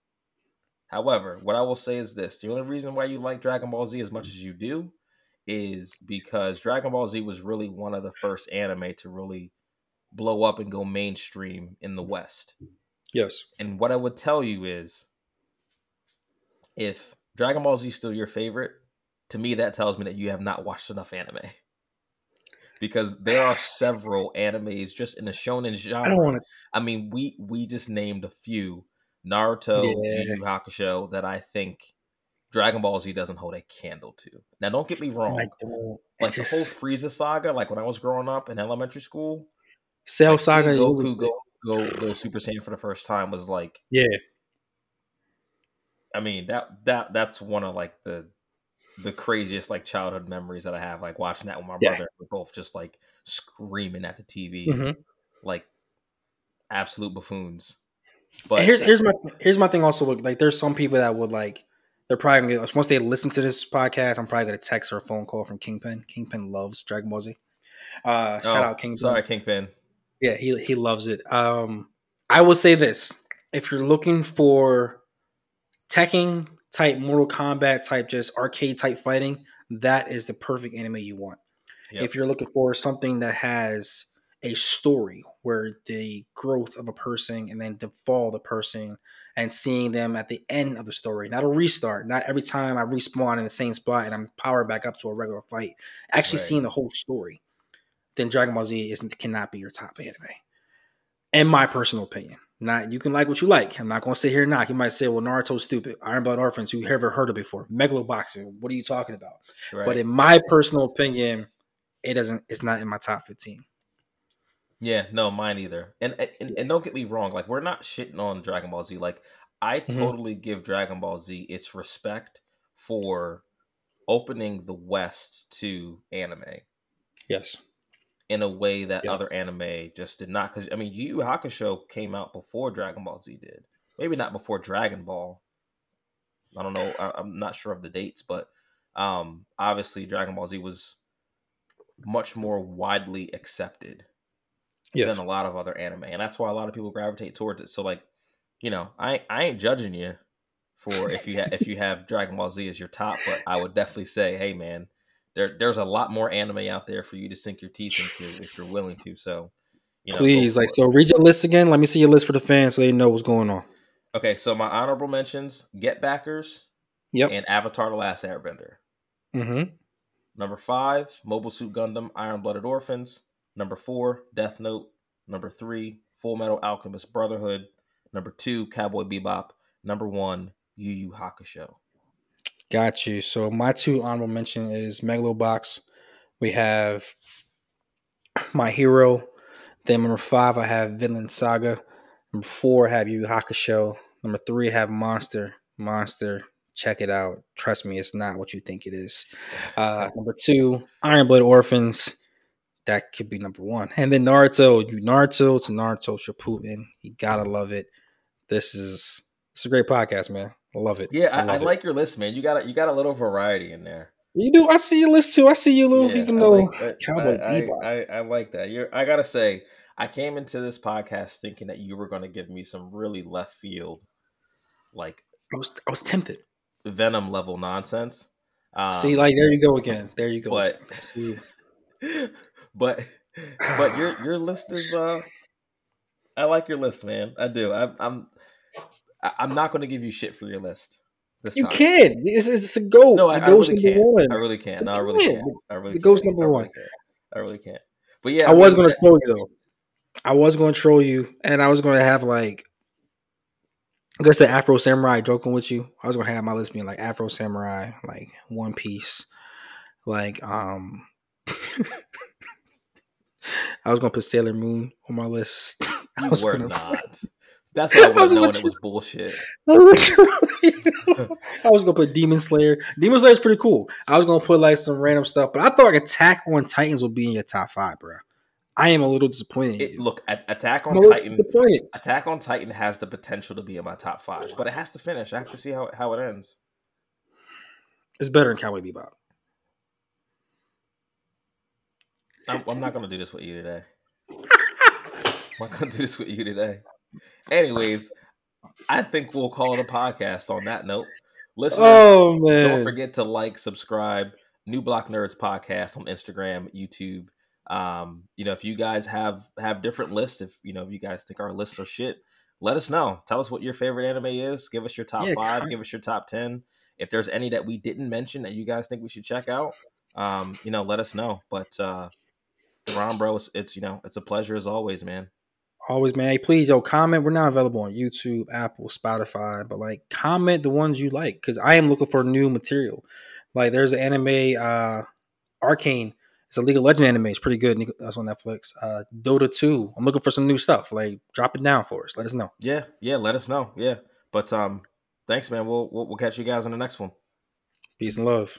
however, what I will say is this: the only reason why you like Dragon Ball Z as much as you do is because Dragon Ball Z was really one of the first anime to really blow up and go mainstream in the West. Yes. And what I would tell you is if Dragon Ball Z is still your favorite, to me that tells me that you have not watched enough anime. Because there are several animes just in the shonen genre. I don't want to I mean, we we just named a few Naruto, yeah. Yu Hakusho that I think Dragon Ball Z doesn't hold a candle to. Now, don't get me wrong. Like just... the whole Frieza saga, like when I was growing up in elementary school, Cell like Saga, Goku go go go Super Saiyan for the first time was like, yeah. I mean that that that's one of like the the craziest like childhood memories that I have. Like watching that with my yeah. brother, we're both just like screaming at the TV, mm-hmm. like absolute buffoons. But and here's here's my here's my thing. Also, like there's some people that would like they're probably gonna get once they listen to this podcast. I'm probably gonna text or a phone call from Kingpin. Kingpin loves Dragon Ball Z. Uh, oh, shout out Kingpin. Sorry, Kingpin. Yeah, he he loves it. Um, I will say this: if you're looking for Tekken type, Mortal Kombat type, just arcade type fighting, that is the perfect anime you want. Yep. If you're looking for something that has a story where the growth of a person and then the fall of the person and seeing them at the end of the story, not a restart, not every time I respawn in the same spot and I'm powered back up to a regular fight, actually right. seeing the whole story, then Dragon Ball Z isn't cannot be your top anime. In my personal opinion. Not you can like what you like. I'm not gonna sit here and knock. You might say, well, Naruto's stupid. Iron Blood Orphans, who ever heard of before? Megaloboxing, what are you talking about? Right. But in my personal opinion, it doesn't it's not in my top 15. Yeah, no, mine either. And, and and don't get me wrong, like we're not shitting on Dragon Ball Z. Like I mm-hmm. totally give Dragon Ball Z its respect for opening the West to anime. Yes. In a way that yes. other anime just did not. Because I mean, Yu Yu Hakusho came out before Dragon Ball Z did. Maybe not before Dragon Ball. I don't know. I, I'm not sure of the dates, but um, obviously Dragon Ball Z was much more widely accepted yes. than a lot of other anime, and that's why a lot of people gravitate towards it. So, like, you know, I I ain't judging you for if you ha- if you have Dragon Ball Z as your top, but I would definitely say, hey, man, there there's a lot more anime out there for you to sink your teeth into if you're willing to. So, you know, please, like, it. so read your list again. Let me see your list for the fans so they know what's going on. Okay, so my honorable mentions: Get Backers, yep, and Avatar: The Last Airbender. Mm-hmm. Number five, Mobile Suit Gundam: Iron Blooded Orphans. Number four, Death Note. Number three, Full Metal Alchemist Brotherhood. Number two, Cowboy Bebop. Number one, Yu Yu Hakusho. Got you. So my two honorable mention is Megalobox. We have My Hero. Then number five, I have Vinland Saga. Number four, I have Yu Yu Hakusho. Number three, I have Monster. Monster. Check it out. Trust me, it's not what you think it is. Uh, number two, Iron Blood Orphans. That could be number one. And then Naruto, you Naruto to Naruto Shippuden. You gotta love it. This is it's a great podcast, man. I love it. Yeah, I, I, it. like your list, man. You got a, you got a little variety in there. You do. I see your list too. I see you, little. Yeah, even I though like that. Cowboy I, Bebop. I, I, I like that. You're. I gotta say, I came into this podcast thinking that you were going to give me some really left field, like I was I was tempted. Venom level nonsense. Um, see, like there you go again. There you go. but but but your your list is. uh I like your list, man. I do. I, I'm I- I'm not going to give you shit for your list. This you can. It's, it's the goat. No, I, the I goat's really number can't. one. I really can't. No, I really can. can't. I really The goat's can't. number I really one. can't. I really can't. But yeah, I was mean, going to troll you though. I was going to troll you, and I was going to have like, I'm gonna Afro Samurai. Joking with you, I was going to have my list being like Afro Samurai, like One Piece, like um. I was gonna put Sailor Moon on my list. I was were gonna not. That's what I would I was have known. gonna It was bullshit. I was gonna- I was gonna put Demon Slayer. Demon Slayer is pretty cool. I was gonna put like some random stuff, but I thought like Attack on Titans would be in your top five, bro. I am a little disappointed. It, look, Attack on Titan. Attack on Titan has the potential to be in my top five, but it has to finish. I have to see how how it ends. It's better than Cowboy Bebop. I'm, I'm not going to do this with you today. I'm not to do this with you today. Anyways, I think we'll call it a podcast on that note. Listeners, Oh man! don't forget to like, subscribe, New Block Nerds podcast on Instagram, YouTube. Um, you know, if you guys have have different lists, if you know, if you guys think our lists are shit, let us know. Tell us what your favorite anime is. Give us your top Yeah, five. Give us your top ten. If there's any that we didn't mention that you guys think we should check out, um, you know, let us know. But uh Ron, bro, it's, it's you know, it's a pleasure as always, man. Always, man. Hey, please, yo, comment. We're not available on YouTube, Apple, Spotify, but like comment the ones you like because I am looking for new material. Like, there's an anime, uh, Arcane. It's a League of Legends anime. It's pretty good. That's on Netflix. Uh, Dota 2. I'm looking for some new stuff. Like, drop it down for us. Let us know. Yeah, yeah, let us know. Yeah. But um thanks, man. We'll we'll, we'll catch you guys on the next one. Peace and love.